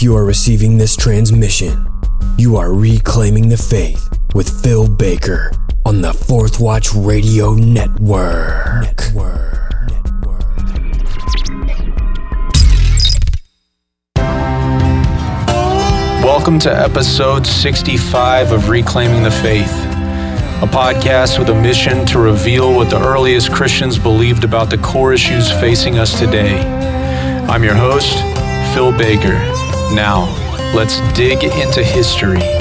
If you are receiving this transmission, you are reclaiming the faith with Phil Baker on the Fourth Watch Radio Network. Network. Welcome to episode 65 of Reclaiming the Faith, a podcast with a mission to reveal what the earliest Christians believed about the core issues facing us today. I'm your host, Phil Baker. Now, let's dig into history.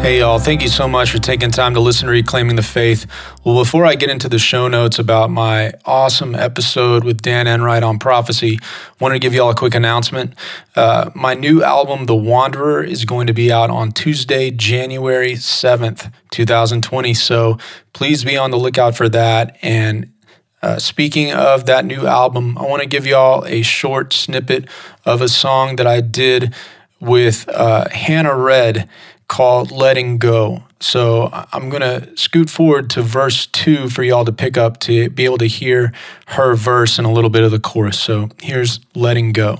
Hey, y'all, thank you so much for taking time to listen to Reclaiming the Faith. Well, before I get into the show notes about my awesome episode with Dan Enright on prophecy, I wanted to give you all a quick announcement. Uh, my new album, The Wanderer, is going to be out on Tuesday, January 7th, 2020. So please be on the lookout for that. And uh, speaking of that new album, I want to give y'all a short snippet of a song that I did with uh, Hannah Red called Letting Go. So I'm going to scoot forward to verse two for y'all to pick up to be able to hear her verse and a little bit of the chorus. So here's Letting Go.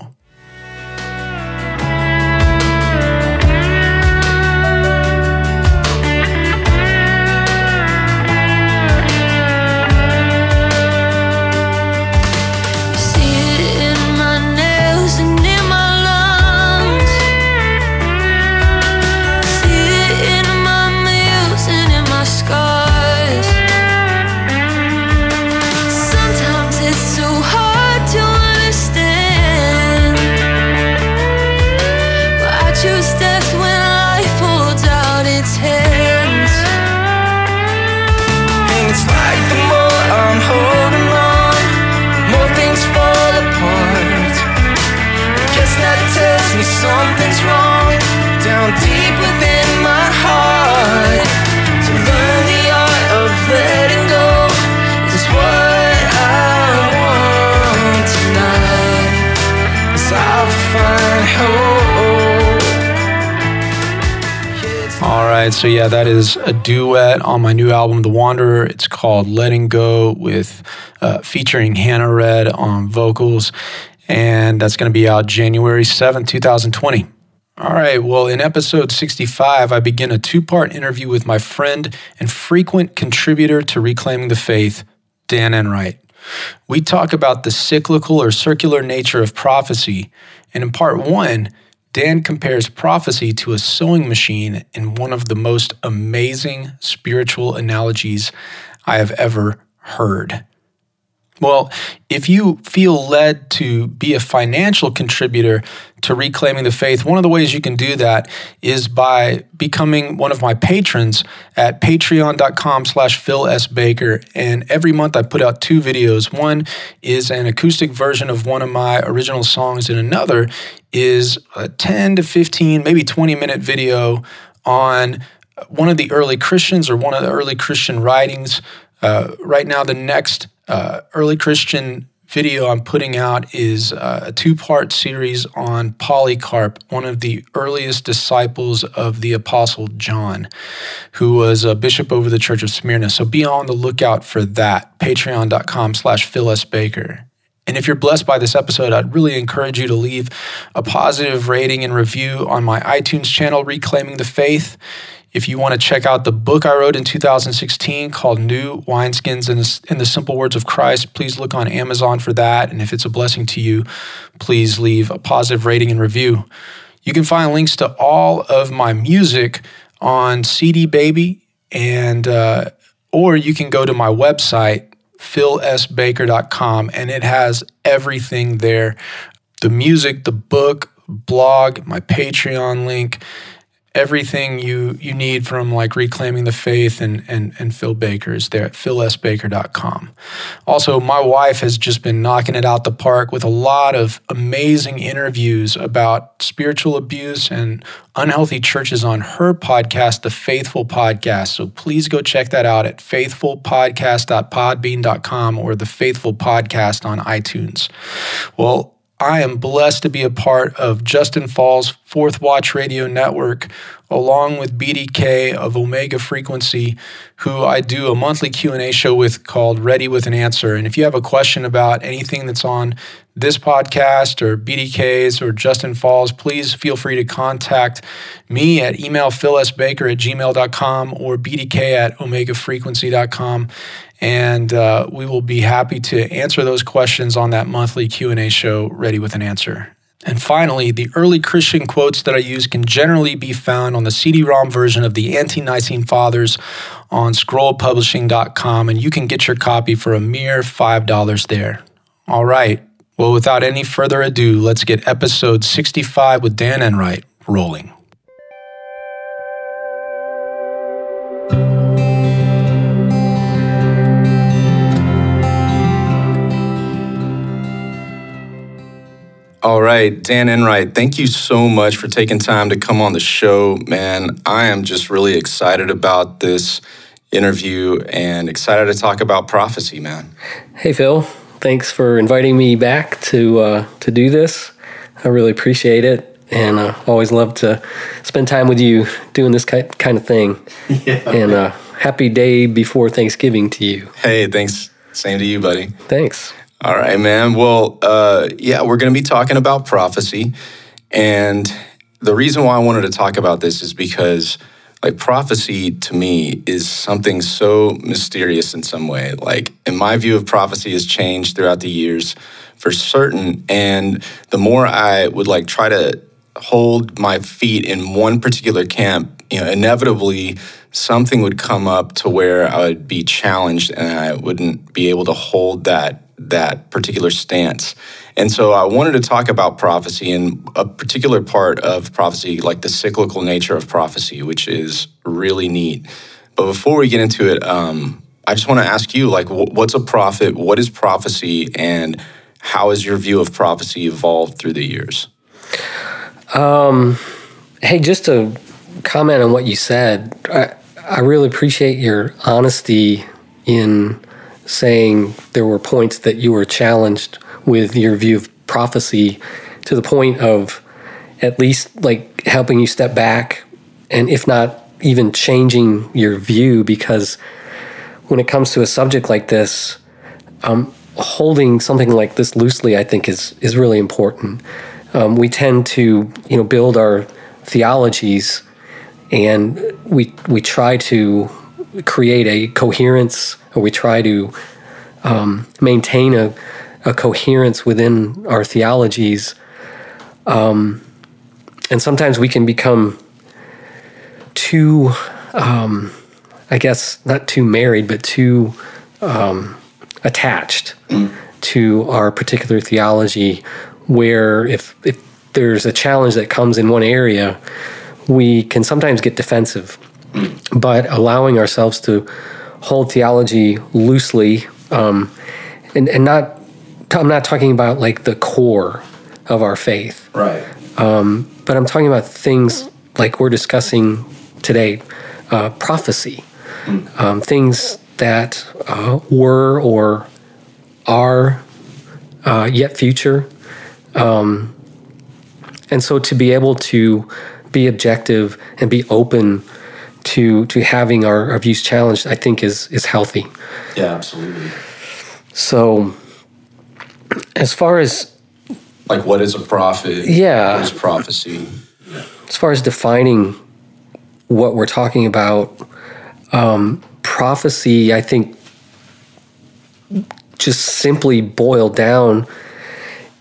So yeah, that is a duet on my new album, The Wanderer. It's called Letting Go, with uh, featuring Hannah Red on vocals, and that's going to be out January seventh, 2020. All right, well, in episode 65, I begin a two part interview with my friend and frequent contributor to Reclaiming the Faith, Dan Enright. We talk about the cyclical or circular nature of prophecy, and in part one, Dan compares prophecy to a sewing machine in one of the most amazing spiritual analogies I have ever heard. Well, if you feel led to be a financial contributor to reclaiming the faith, one of the ways you can do that is by becoming one of my patrons at patreon.com slash Phil S. Baker. And every month I put out two videos. One is an acoustic version of one of my original songs, and another is a 10 to 15, maybe 20 minute video on one of the early Christians or one of the early Christian writings. Uh, right now, the next uh, early Christian video I'm putting out is uh, a two part series on Polycarp, one of the earliest disciples of the Apostle John, who was a bishop over the Church of Smyrna. So be on the lookout for that. Patreon.com slash Phil S. Baker. And if you're blessed by this episode, I'd really encourage you to leave a positive rating and review on my iTunes channel, Reclaiming the Faith. If you want to check out the book I wrote in 2016 called New Wineskins in the Simple Words of Christ, please look on Amazon for that. And if it's a blessing to you, please leave a positive rating and review. You can find links to all of my music on CD Baby, and uh, or you can go to my website philsbaker.com and it has everything there the music, the book, blog, my Patreon link everything you you need from like reclaiming the faith and and and Phil Baker's there at philsbaker.com. Also, my wife has just been knocking it out the park with a lot of amazing interviews about spiritual abuse and unhealthy churches on her podcast, The Faithful Podcast. So please go check that out at faithfulpodcast.podbean.com or The Faithful Podcast on iTunes. Well, I am blessed to be a part of Justin Fall's Fourth Watch Radio Network along with BDK of Omega Frequency, who I do a monthly Q&A show with called Ready with an Answer. And if you have a question about anything that's on this podcast or BDK's or Justin Falls, please feel free to contact me at email philsbaker at gmail.com or bdk at omegafrequency.com. And uh, we will be happy to answer those questions on that monthly Q&A show, Ready with an Answer. And finally, the early Christian quotes that I use can generally be found on the CD-ROM version of the Ante-Nicene Fathers on scrollpublishing.com, and you can get your copy for a mere $5 there. All right. Well, without any further ado, let's get episode 65 with Dan Enright rolling. All right, Dan Enright, thank you so much for taking time to come on the show, man. I am just really excited about this interview and excited to talk about prophecy, man. Hey, Phil. Thanks for inviting me back to uh, to do this. I really appreciate it, and uh, always love to spend time with you doing this kind of thing. Yeah. And uh, happy day before Thanksgiving to you. Hey, thanks. Same to you, buddy. Thanks. All right, man. Well, uh, yeah, we're going to be talking about prophecy. And the reason why I wanted to talk about this is because, like, prophecy to me is something so mysterious in some way. Like, in my view of prophecy has changed throughout the years for certain. And the more I would, like, try to hold my feet in one particular camp, you know, inevitably something would come up to where I would be challenged and I wouldn't be able to hold that that particular stance. And so I wanted to talk about prophecy and a particular part of prophecy, like the cyclical nature of prophecy, which is really neat. But before we get into it, um, I just want to ask you, like, what's a prophet? What is prophecy? And how has your view of prophecy evolved through the years? Um, hey, just to comment on what you said, I, I really appreciate your honesty in saying there were points that you were challenged with your view of prophecy to the point of at least like helping you step back and if not even changing your view because when it comes to a subject like this um, holding something like this loosely i think is is really important. Um, we tend to you know build our theologies and we we try to create a coherence or we try to um, maintain a, a, coherence within our theologies. Um, and sometimes we can become too, um, I guess, not too married, but too um, attached mm. to our particular theology, where if, if there's a challenge that comes in one area, we can sometimes get defensive. But allowing ourselves to hold theology loosely, um, and and not. I'm not talking about like the core of our faith, right? Um, but I'm talking about things like we're discussing today, uh, prophecy, mm. um, things that uh, were or are uh, yet future, um, and so to be able to be objective and be open to to having our, our views challenged, I think is is healthy. Yeah, absolutely. So, as far as like what is a prophet? Yeah, what is prophecy? As far as defining what we're talking about, um, prophecy, I think, just simply boiled down,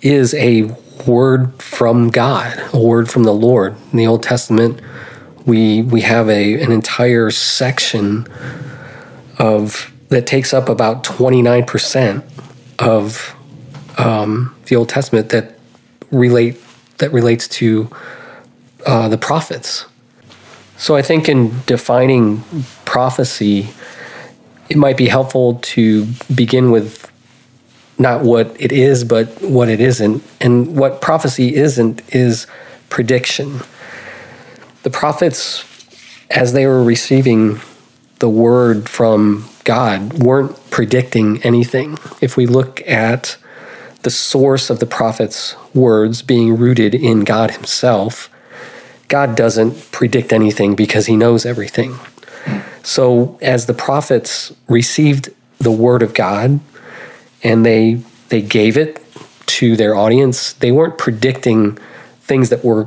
is a word from God, a word from the Lord. In the Old Testament, we we have a an entire section of that takes up about 29% of um, the Old Testament that relate that relates to uh, the prophets. So I think in defining prophecy, it might be helpful to begin with not what it is, but what it isn't. And what prophecy isn't is prediction the prophets, as they were receiving the word from God, weren't predicting anything. If we look at the source of the prophet's words being rooted in God Himself, God doesn't predict anything because he knows everything. So as the prophets received the word of God and they they gave it to their audience, they weren't predicting things that were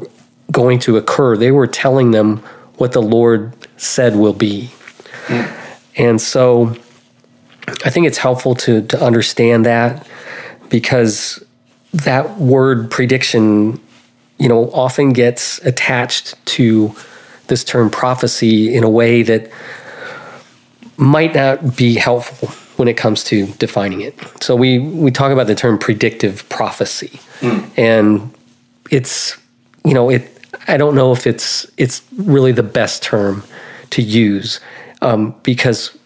going to occur. They were telling them what the Lord said will be. And so I think it's helpful to to understand that because that word prediction, you know, often gets attached to this term prophecy in a way that might not be helpful when it comes to defining it. So we we talk about the term predictive prophecy, hmm. and it's you know it. I don't know if it's it's really the best term to use um, because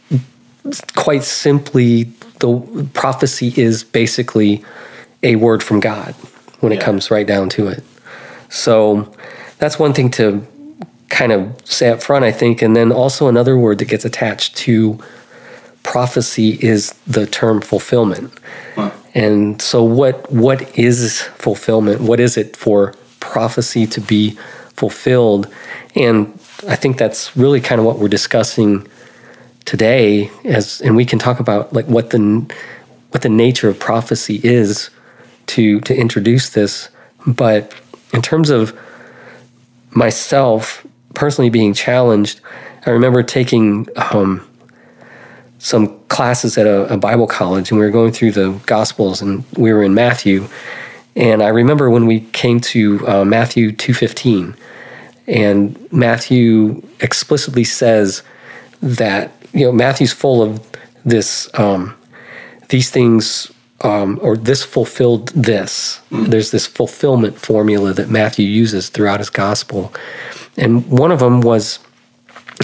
quite simply the prophecy is basically a word from God when it comes right down to it. So that's one thing to kind of say up front, I think. And then also another word that gets attached to prophecy is the term fulfillment. And so what what is fulfillment? What is it for prophecy to be fulfilled? And I think that's really kind of what we're discussing today as and we can talk about like what the what the nature of prophecy is to to introduce this but in terms of myself personally being challenged i remember taking um, some classes at a, a bible college and we were going through the gospels and we were in matthew and i remember when we came to uh, matthew 215 and matthew explicitly says that you know Matthew's full of this um, these things um, or this fulfilled this. There's this fulfillment formula that Matthew uses throughout his gospel, and one of them was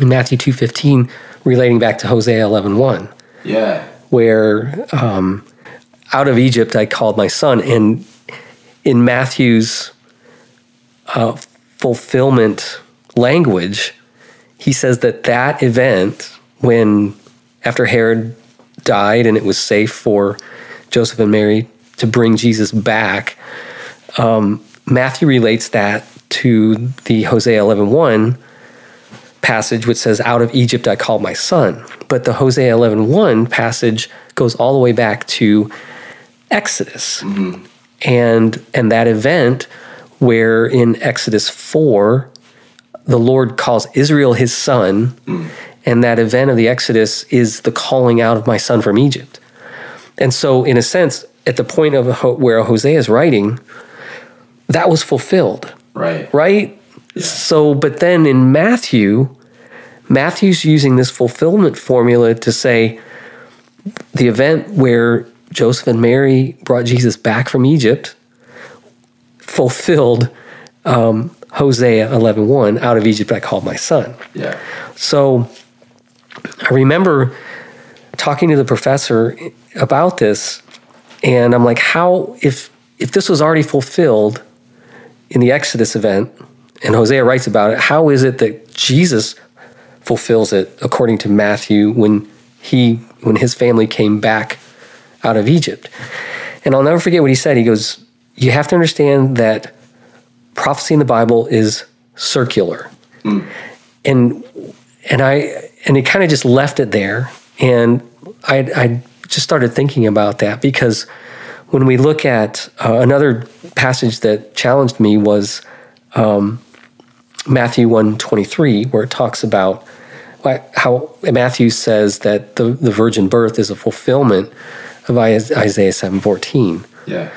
in Matthew two fifteen, relating back to Hosea eleven one, Yeah. where um, out of Egypt I called my son, and in Matthew's uh, fulfillment language, he says that that event when after Herod died and it was safe for Joseph and Mary to bring Jesus back, um, Matthew relates that to the Hosea 11.1 passage which says, out of Egypt I called my son. But the Hosea 11.1 passage goes all the way back to Exodus. And, and that event where in Exodus 4, the Lord calls Israel his son, and that event of the Exodus is the calling out of my son from Egypt. And so, in a sense, at the point of where Hosea is writing, that was fulfilled, Right. right? So, but then in Matthew, Matthew's using this fulfillment formula to say the event where Joseph and Mary brought Jesus back from Egypt fulfilled um, Hosea 11.1, out of Egypt I called my son. Yeah. So I remember talking to the professor about this, and I'm like, how if if this was already fulfilled in the Exodus event, and Hosea writes about it, how is it that Jesus fulfills it according to Matthew when he when his family came back out of Egypt? And I'll never forget what he said. He goes, You have to understand that prophecy in the Bible is circular. And and I and it kind of just left it there. And I I just started thinking about that because when we look at uh, another passage that challenged me was um, Matthew one twenty three, where it talks about how Matthew says that the, the virgin birth is a fulfillment of Is- Isaiah seven fourteen. Yeah.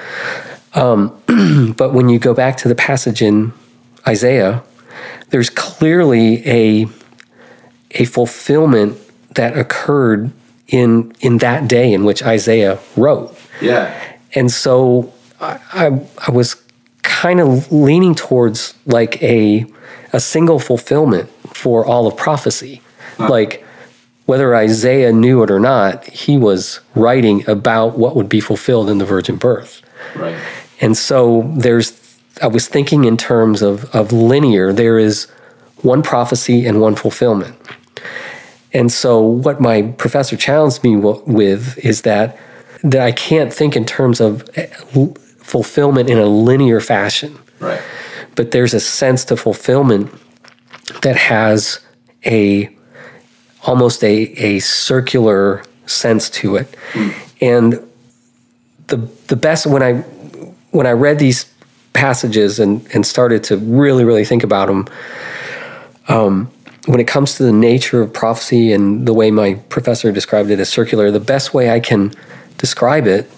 Um, but when you go back to the passage in Isaiah, there's clearly a a fulfillment that occurred in in that day in which Isaiah wrote. Yeah. And so I, I, I was kind of leaning towards like a a single fulfillment for all of prophecy. Like whether Isaiah knew it or not, he was writing about what would be fulfilled in the virgin birth. Right. And so there's, I was thinking in terms of, of linear, there is one prophecy and one fulfillment. And so what my professor challenged me w- with is that, that I can't think in terms of eh, fulfillment in a linear fashion Right. but there's a sense to fulfillment that has a almost a, a circular sense to it. And the the best when I when I read these passages and, and started to really, really think about them, um, when it comes to the nature of prophecy and the way my professor described it as circular, the best way I can describe it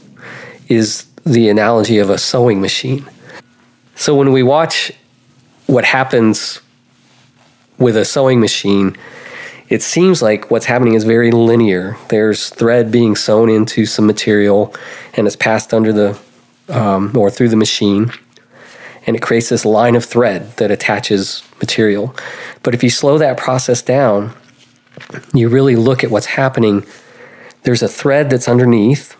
is the analogy of a sewing machine. So when we watch what happens with a sewing machine, it seems like what's happening is very linear. There's thread being sewn into some material and it's passed under the um, or through the machine, and it creates this line of thread that attaches material. But if you slow that process down, you really look at what's happening. There's a thread that's underneath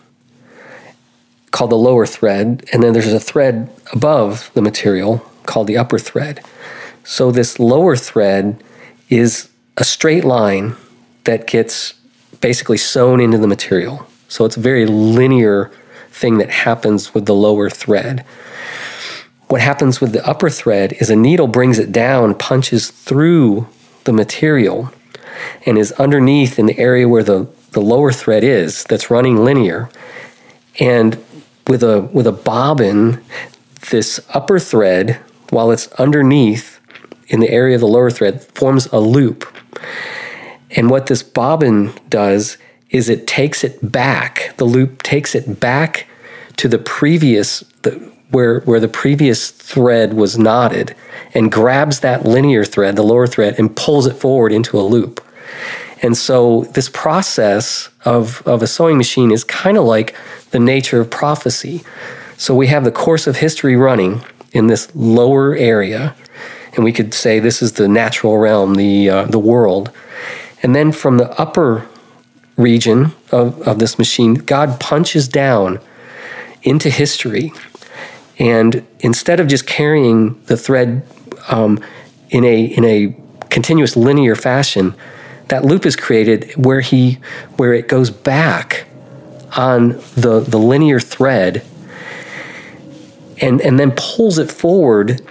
called the lower thread, and then there's a thread above the material called the upper thread. So this lower thread is a straight line that gets basically sewn into the material. So it's a very linear thing that happens with the lower thread. What happens with the upper thread is a needle brings it down, punches through the material, and is underneath in the area where the, the lower thread is that's running linear. And with a with a bobbin, this upper thread, while it's underneath in the area of the lower thread, forms a loop. And what this bobbin does is it takes it back. The loop takes it back to the previous the, where where the previous thread was knotted and grabs that linear thread, the lower thread, and pulls it forward into a loop. And so this process of, of a sewing machine is kind of like the nature of prophecy. So we have the course of history running in this lower area, and we could say this is the natural realm, the uh, the world. And then from the upper region of, of this machine, God punches down into history. And instead of just carrying the thread um, in a in a continuous linear fashion, that loop is created where he where it goes back on the the linear thread and and then pulls it forward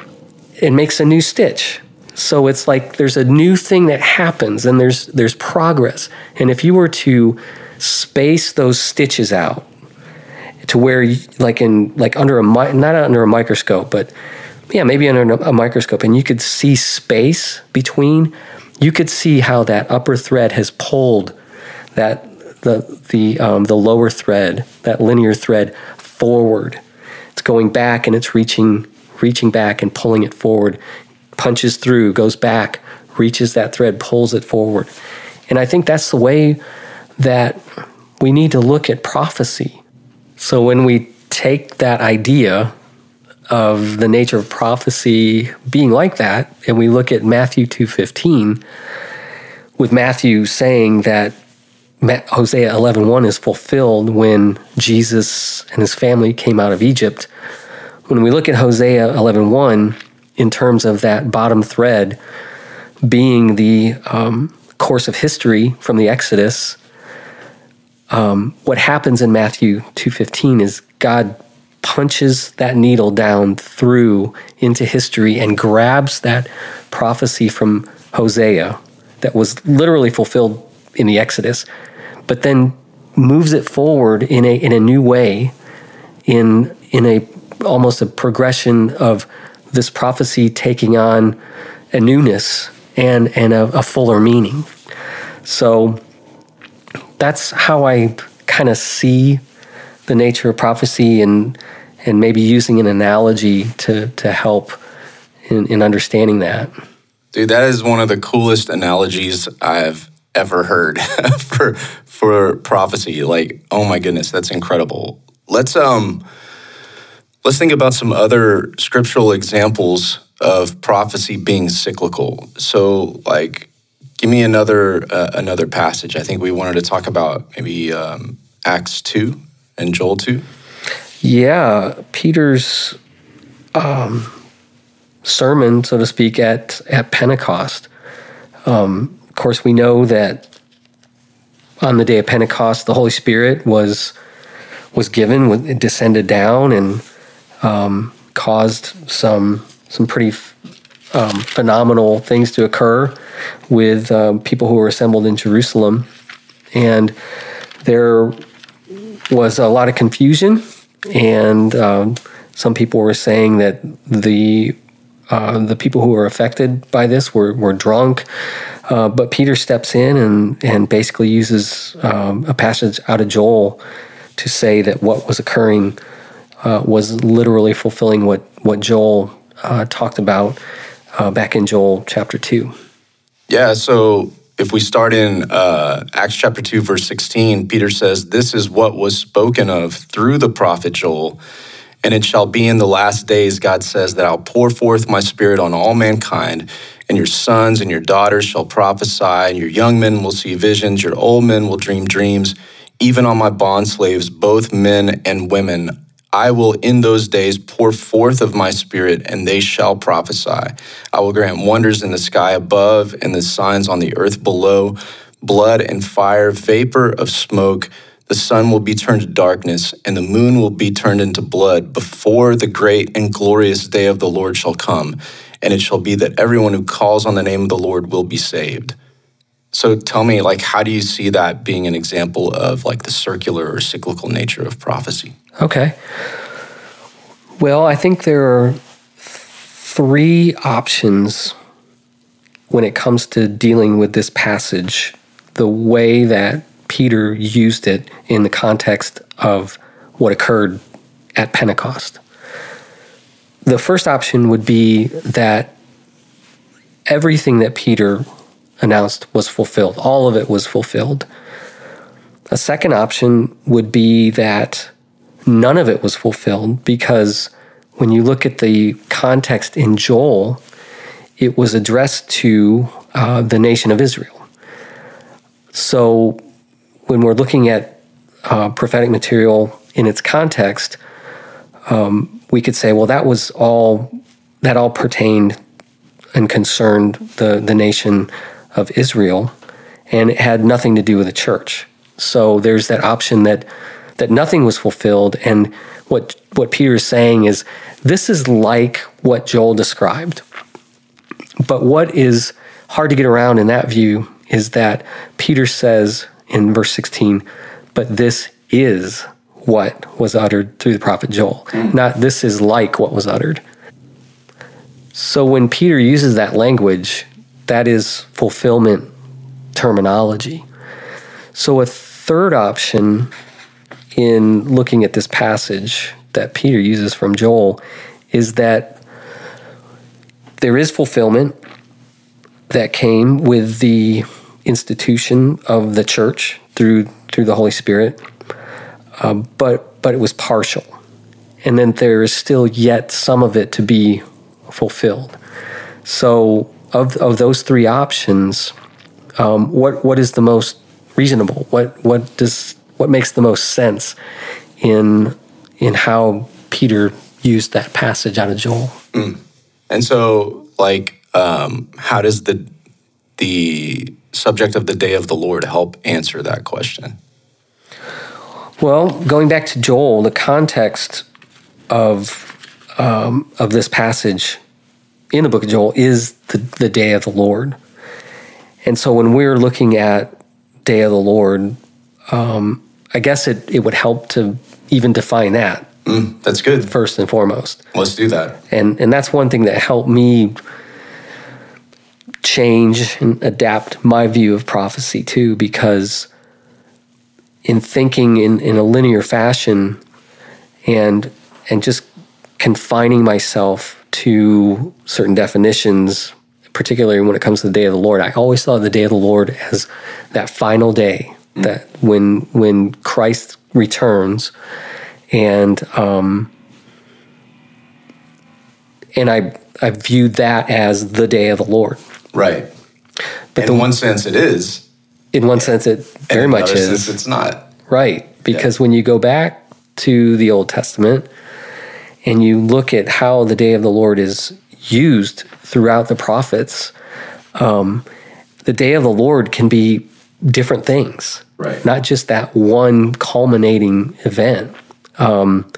and makes a new stitch. So it's like there's a new thing that happens and there's there's progress. And if you were to space those stitches out to where you, like in like under a not under a microscope but yeah maybe under a microscope and you could see space between you could see how that upper thread has pulled that the the um, the lower thread that linear thread forward it's going back and it's reaching reaching back and pulling it forward punches through goes back reaches that thread pulls it forward and i think that's the way that we need to look at prophecy so when we take that idea of the nature of prophecy being like that and we look at Matthew 2:15 with Matthew saying that Hosea 11:1 is fulfilled when Jesus and his family came out of Egypt. When we look at Hosea 11:1 in terms of that bottom thread being the um, course of history from the Exodus um, what happens in Matthew 2:15 is God punches that needle down through into history and grabs that prophecy from Hosea that was literally fulfilled in the Exodus, but then moves it forward in a in a new way, in in a almost a progression of this prophecy taking on a newness and and a, a fuller meaning. So that's how I kind of see the nature of prophecy and and maybe using an analogy to to help in, in understanding that. Dude, that is one of the coolest analogies I've ever heard for for prophecy. Like, oh my goodness, that's incredible. Let's um let's think about some other scriptural examples of prophecy being cyclical. So like Give me another uh, another passage. I think we wanted to talk about maybe um, Acts two and Joel two. Yeah, Peter's um, sermon, so to speak, at at Pentecost. Um, of course, we know that on the day of Pentecost, the Holy Spirit was was given, it descended down, and um, caused some some pretty um, phenomenal things to occur with um, people who were assembled in Jerusalem, and there was a lot of confusion, and um, some people were saying that the uh, the people who were affected by this were, were drunk. Uh, but Peter steps in and, and basically uses um, a passage out of Joel to say that what was occurring uh, was literally fulfilling what, what Joel uh, talked about uh, back in Joel chapter 2. Yeah, so if we start in uh, Acts chapter 2, verse 16, Peter says, This is what was spoken of through the prophet Joel. And it shall be in the last days, God says, that I'll pour forth my spirit on all mankind, and your sons and your daughters shall prophesy, and your young men will see visions, your old men will dream dreams, even on my bond slaves, both men and women. I will in those days pour forth of my spirit, and they shall prophesy. I will grant wonders in the sky above and the signs on the earth below blood and fire, vapor of smoke. The sun will be turned to darkness, and the moon will be turned into blood before the great and glorious day of the Lord shall come. And it shall be that everyone who calls on the name of the Lord will be saved. So tell me, like, how do you see that being an example of like the circular or cyclical nature of prophecy? Okay. Well, I think there are three options when it comes to dealing with this passage, the way that Peter used it in the context of what occurred at Pentecost. The first option would be that everything that Peter announced was fulfilled, all of it was fulfilled. A second option would be that none of it was fulfilled because when you look at the context in Joel, it was addressed to uh, the nation of Israel. So when we're looking at uh, prophetic material in its context, um, we could say, well, that was all that all pertained and concerned the the nation of Israel, and it had nothing to do with the church. So there's that option that that nothing was fulfilled, and what what Peter is saying is this is like what Joel described. But what is hard to get around in that view is that Peter says in verse 16, but this is what was uttered through the prophet Joel, not this is like what was uttered. So when Peter uses that language, that is fulfillment terminology. So a third option in looking at this passage that Peter uses from Joel is that there is fulfillment that came with the institution of the church through through the Holy Spirit, uh, but but it was partial, and then there is still yet some of it to be fulfilled. So of of those three options, um, what what is the most reasonable? What what does what makes the most sense in in how Peter used that passage out of Joel? Mm. And so, like, um, how does the the subject of the day of the Lord help answer that question? Well, going back to Joel, the context of um, of this passage in the book of Joel is the, the day of the Lord. And so when we're looking at day of the Lord, um, I guess it, it would help to even define that. Mm, that's good. First and foremost. Let's do that. And and that's one thing that helped me change and adapt my view of prophecy too, because in thinking in, in a linear fashion and and just confining myself to certain definitions, particularly when it comes to the day of the Lord, I always of the day of the Lord as that final day mm. that when when Christ returns and um, and I I viewed that as the day of the Lord. Right. But in the, one sense, it is. In one sense, it very much is. Sense, it's not. Right, because yeah. when you go back to the Old Testament and you look at how the day of the Lord is used throughout the prophets, um, the day of the Lord can be different things. Right. Not just that one culminating event. Um,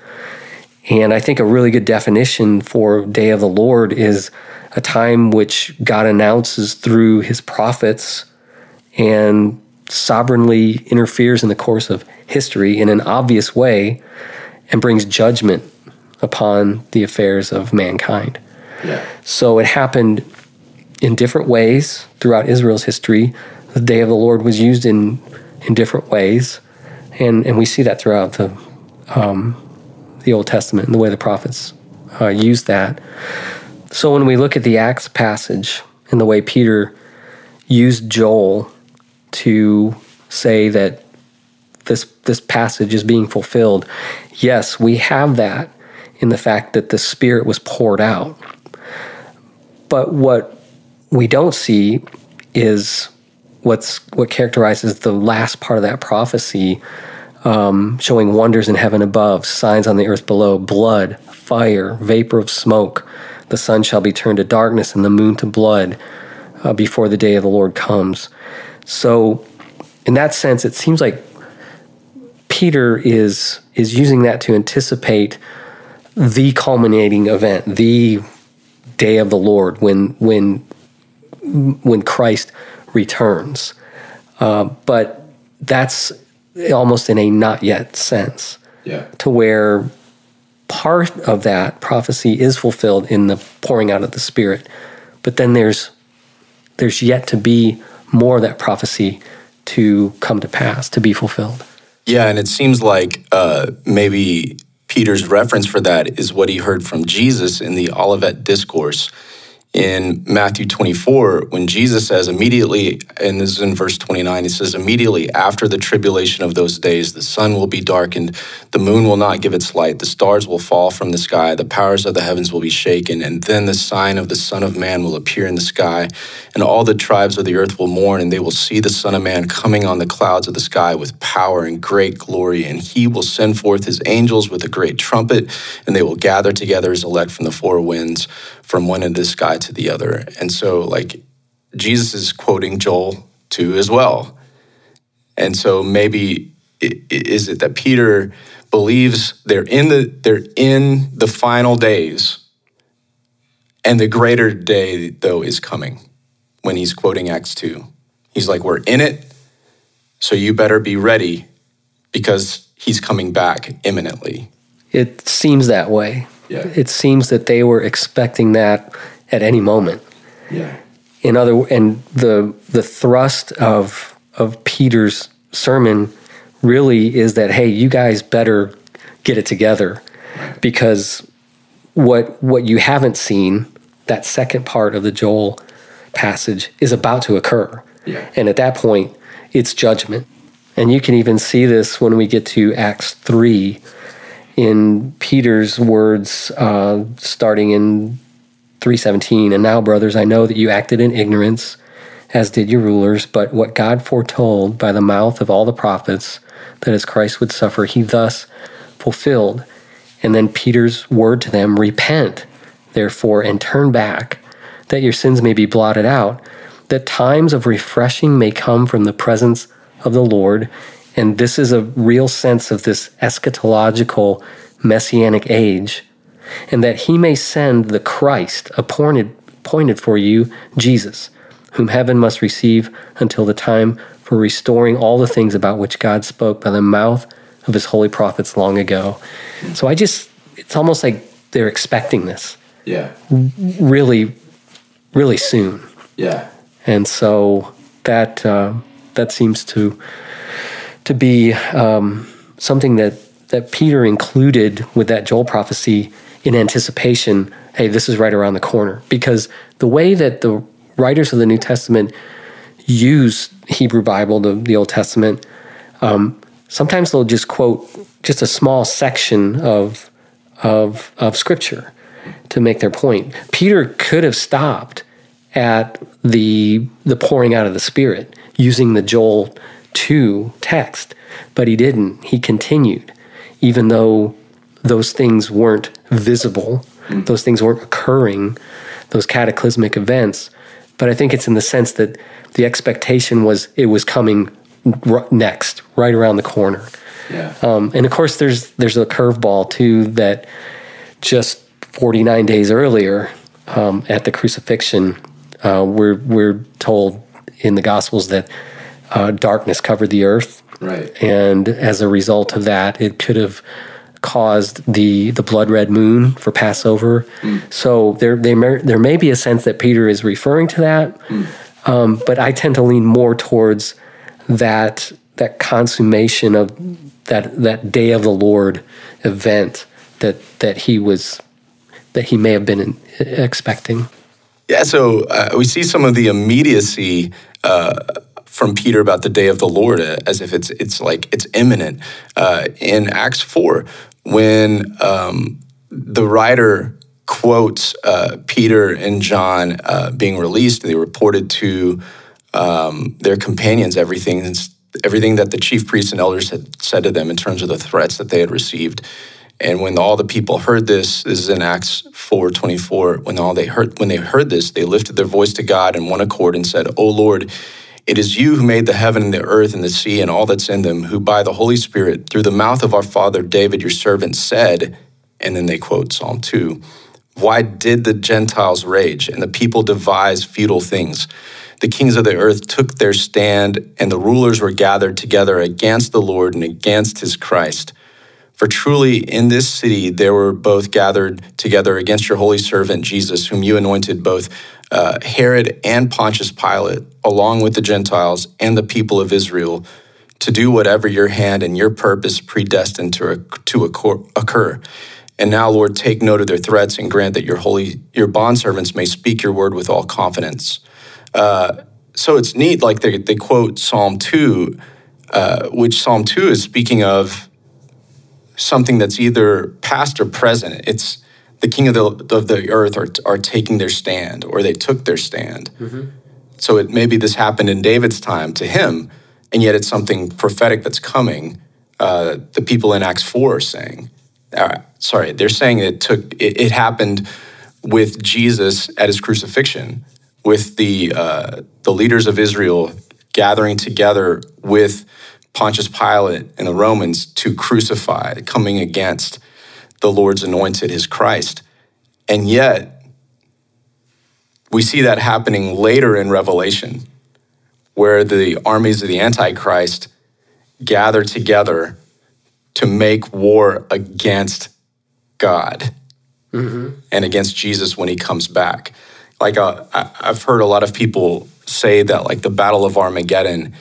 And I think a really good definition for day of the Lord is a time which God announces through his prophets and sovereignly interferes in the course of history in an obvious way and brings judgment upon the affairs of mankind. Yeah. So it happened in different ways throughout Israel's history. The day of the Lord was used in in different ways, and and we see that throughout the um, the Old Testament and the way the prophets uh, use that. So when we look at the Acts passage and the way Peter used Joel to say that this this passage is being fulfilled, yes, we have that in the fact that the Spirit was poured out. But what we don't see is what's what characterizes the last part of that prophecy, um, showing wonders in heaven above, signs on the earth below, blood, fire, vapor of smoke. The sun shall be turned to darkness and the moon to blood uh, before the day of the Lord comes. So, in that sense, it seems like Peter is is using that to anticipate the culminating event, the day of the Lord, when when when Christ returns. Uh, but that's almost in a not yet sense. Yeah. To where part of that prophecy is fulfilled in the pouring out of the Spirit, but then there's there's yet to be more of that prophecy to come to pass, to be fulfilled. Yeah, and it seems like uh, maybe Peter's reference for that is what he heard from Jesus in the Olivet Discourse in Matthew 24 when Jesus says immediately, and this is in verse 29, he says, immediately after the tribulation of those days, the sun will be darkened, the moon will not give its light, the stars will fall from the sky, the powers of the heavens will be shaken, and then the sign of the Son of Man will appear in the sky, and all the tribes of the earth will mourn, and they will see the Son of Man coming on the clouds of the sky with power and great glory, and he will send forth his angels with a great trumpet, and they will gather together his elect from the four winds from one of the sky to the other. And so, like, Jesus is quoting Joel too as well. And so maybe is it that Peter believes they're in the they're in the final days, and the greater day though is coming when he's quoting Acts two. He's like, we're in it, so you better be ready because he's coming back imminently. It seems that way. Yeah. It seems that they were expecting that at any moment. Yeah. In other and the the thrust of of Peter's sermon really is that hey, you guys better get it together because what what you haven't seen that second part of the Joel passage is about to occur. Yeah. And at that point, it's judgment. And you can even see this when we get to Acts 3 in Peter's words, uh, starting in 317. And now, brothers, I know that you acted in ignorance, as did your rulers, but what God foretold by the mouth of all the prophets, that as Christ would suffer, he thus fulfilled. And then Peter's word to them repent, therefore, and turn back, that your sins may be blotted out, that times of refreshing may come from the presence of the Lord. And this is a real sense of this eschatological messianic age, and that he may send the Christ appointed, appointed for you, Jesus, whom heaven must receive until the time for restoring all the things about which God spoke by the mouth of his holy prophets long ago. So I just, it's almost like they're expecting this Yeah. really, really soon. Yeah. And so that uh, that seems to to be um, something that that Peter included with that Joel prophecy in anticipation. Hey, this is right around the corner because the way that the writers of the New Testament use Hebrew Bible, the, the Old Testament, um, sometimes they'll just quote just a small section of of of Scripture to make their point. Peter could have stopped at the the pouring out of the Spirit using the Joel 2 text, but he didn't. He continued, even though those things weren't visible, those things weren't occurring, those cataclysmic events. But I think it's in the sense that the expectation was it was coming r- next, right around the corner. Yeah. Um, and of course, there's there's a curveball too that just 49 days earlier um, at the crucifixion, uh, we're we're told in the Gospels that uh, darkness covered the earth, Right. and as a result of that, it could have caused the the blood red moon for Passover. So there there may, there may be a sense that Peter is referring to that, um, but I tend to lean more towards that that consummation of that that day of the Lord event that that he was that he may have been expecting. Yeah, so uh, we see some of the immediacy uh, from Peter about the day of the Lord uh, as if it's it's like it's imminent. Uh, in Acts four, when um, the writer quotes uh, Peter and John uh, being released, they reported to um, their companions everything everything that the chief priests and elders had said to them in terms of the threats that they had received. And when all the people heard this, this is in Acts 4:24, when all they heard when they heard this, they lifted their voice to God in one accord and said, "O Lord, it is you who made the heaven and the earth and the sea and all that's in them, who by the Holy Spirit, through the mouth of our father David, your servant, said, and then they quote Psalm 2, Why did the Gentiles rage and the people devise futile things? The kings of the earth took their stand, and the rulers were gathered together against the Lord and against his Christ. For truly in this city there were both gathered together against your holy servant Jesus, whom you anointed both uh, Herod and Pontius Pilate, along with the Gentiles and the people of Israel, to do whatever your hand and your purpose predestined to, to occur. And now, Lord, take note of their threats and grant that your holy, your bondservants may speak your word with all confidence. Uh, so it's neat, like they, they quote Psalm 2, uh, which Psalm 2 is speaking of something that's either past or present. It's the king of the, of the earth are, are taking their stand or they took their stand. Mm-hmm. So it, maybe this happened in David's time to him, and yet it's something prophetic that's coming. Uh, the people in Acts 4 are saying, uh, sorry, they're saying it took, it, it, happened with Jesus at his crucifixion, with the, uh, the leaders of Israel gathering together with Pontius Pilate and the Romans to crucify, coming against the Lord's anointed, his Christ. And yet, we see that happening later in Revelation, where the armies of the Antichrist gather together to make war against God mm-hmm. and against Jesus when he comes back. Like, uh, I've heard a lot of people say that, like, the Battle of Armageddon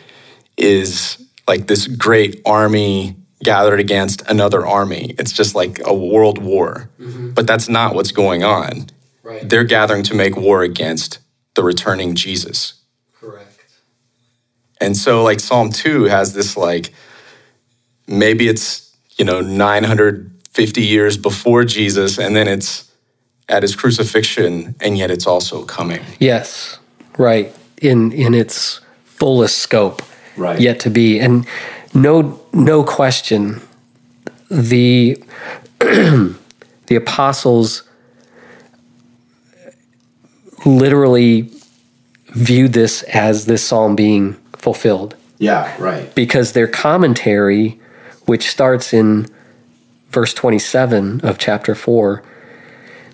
is like this great army gathered against another army. It's just like a world war. Mm-hmm. But that's not what's going on. Right. They're gathering to make war against the returning Jesus. Correct. And so like Psalm 2 has this like maybe it's, you know, 950 years before Jesus and then it's at his crucifixion and yet it's also coming. Yes. Right. In in its fullest scope right. yet to be. And no, no question, the the apostles literally viewed this as this psalm being fulfilled. Yeah, right. Because their commentary, which starts in verse 27 of chapter 4,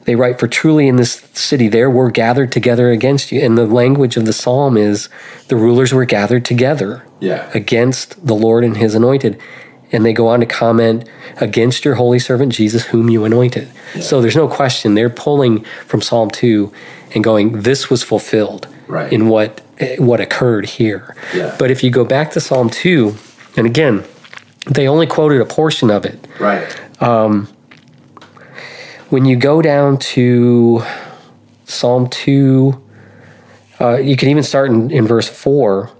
they write, For truly in this city there were gathered together against you. And the language of the psalm is the rulers were gathered together yeah. against the Lord and his anointed. And they go on to comment against your holy servant Jesus, whom you anointed. Yeah. So there's no question they're pulling from Psalm 2 and going, This was fulfilled right. in what what occurred here. Yeah. But if you go back to Psalm 2, and again, they only quoted a portion of it. Right. Um, when you go down to Psalm 2, uh, you can even start in, in verse 4.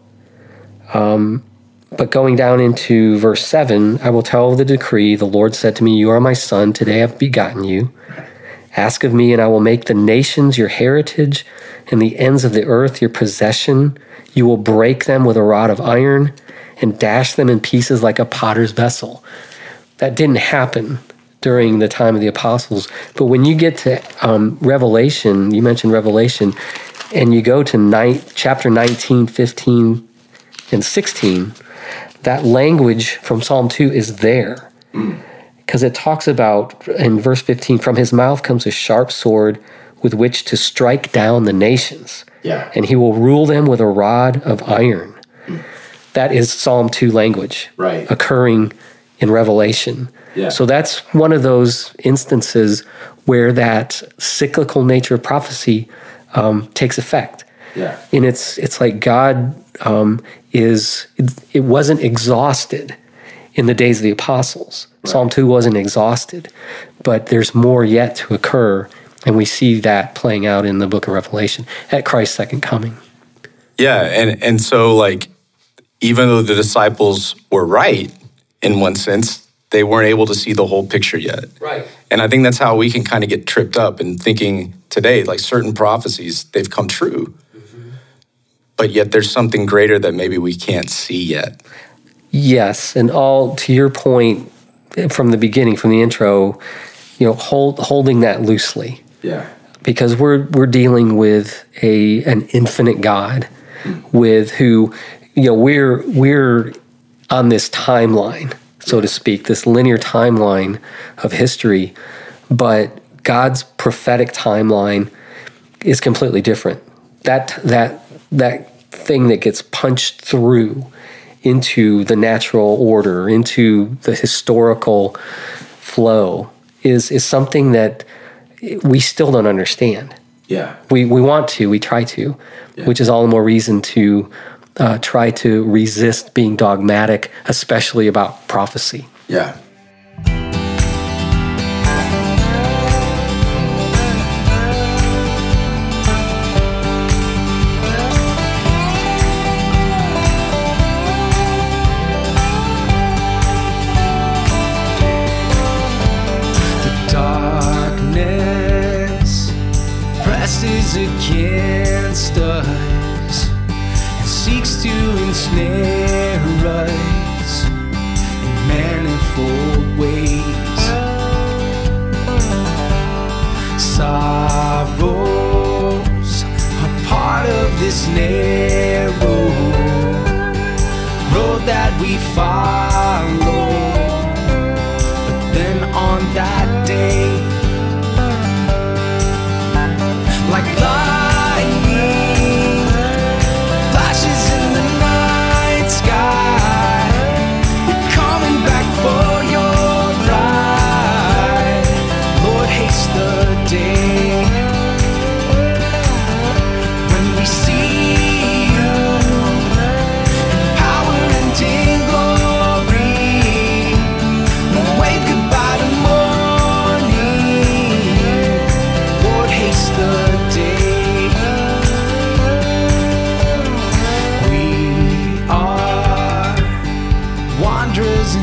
Um, but going down into verse 7, I will tell the decree the Lord said to me, You are my son, today I've begotten you. Ask of me, and I will make the nations your heritage and the ends of the earth your possession. You will break them with a rod of iron and dash them in pieces like a potter's vessel. That didn't happen during the time of the apostles. But when you get to um, Revelation, you mentioned Revelation, and you go to chapter 19, 15, and 16, that language from Psalm 2 is there. Because it talks about in verse 15, from his mouth comes a sharp sword with which to strike down the nations. Yeah. And he will rule them with a rod of iron. That is Psalm 2 language Right. occurring in Revelation. Yeah. So that's one of those instances where that cyclical nature of prophecy um, takes effect. Yeah. And it's it's like God um, is it, it wasn't exhausted in the days of the apostles. Psalm two wasn't exhausted, but there's more yet to occur, and we see that playing out in the Book of Revelation at Christ's second coming. Yeah, and and so like even though the disciples were right in one sense, they weren't able to see the whole picture yet. Right. And I think that's how we can kind of get tripped up in thinking today like certain prophecies they've come true. Mm-hmm. But yet there's something greater that maybe we can't see yet. Yes, and all to your point from the beginning, from the intro, you know, hold, holding that loosely Yeah. because we're we're dealing with a an infinite God, hmm. with who, you know, we're we're on this timeline, so to speak, this linear timeline of history, but God's prophetic timeline is completely different. That that that thing that gets punched through into the natural order, into the historical flow, is is something that we still don't understand. Yeah. We we want to, we try to, which is all the more reason to uh, try to resist being dogmatic, especially about prophecy. Yeah.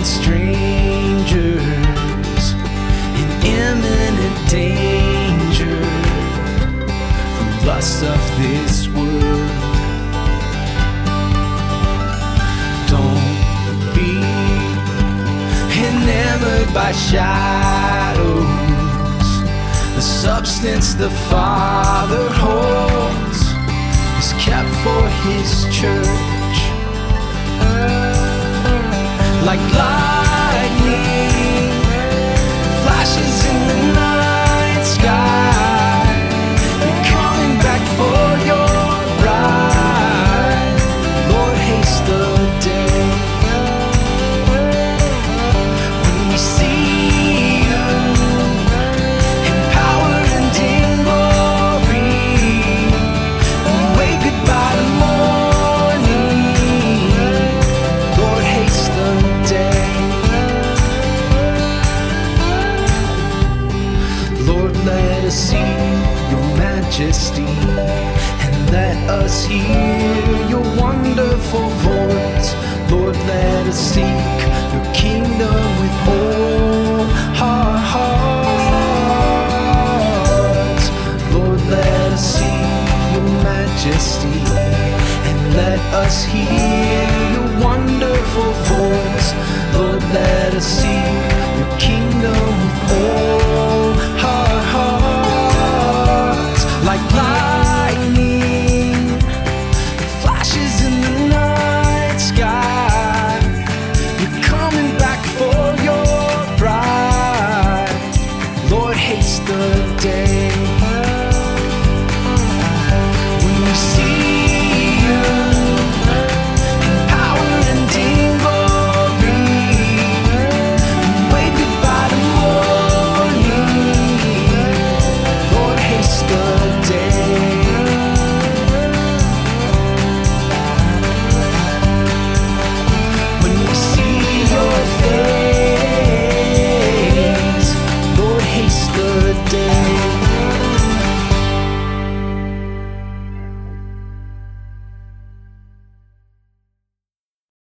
Strangers in imminent danger from lust of this world. Don't be enamored by shadows. The substance the Father holds is kept for His church. Like lightning, us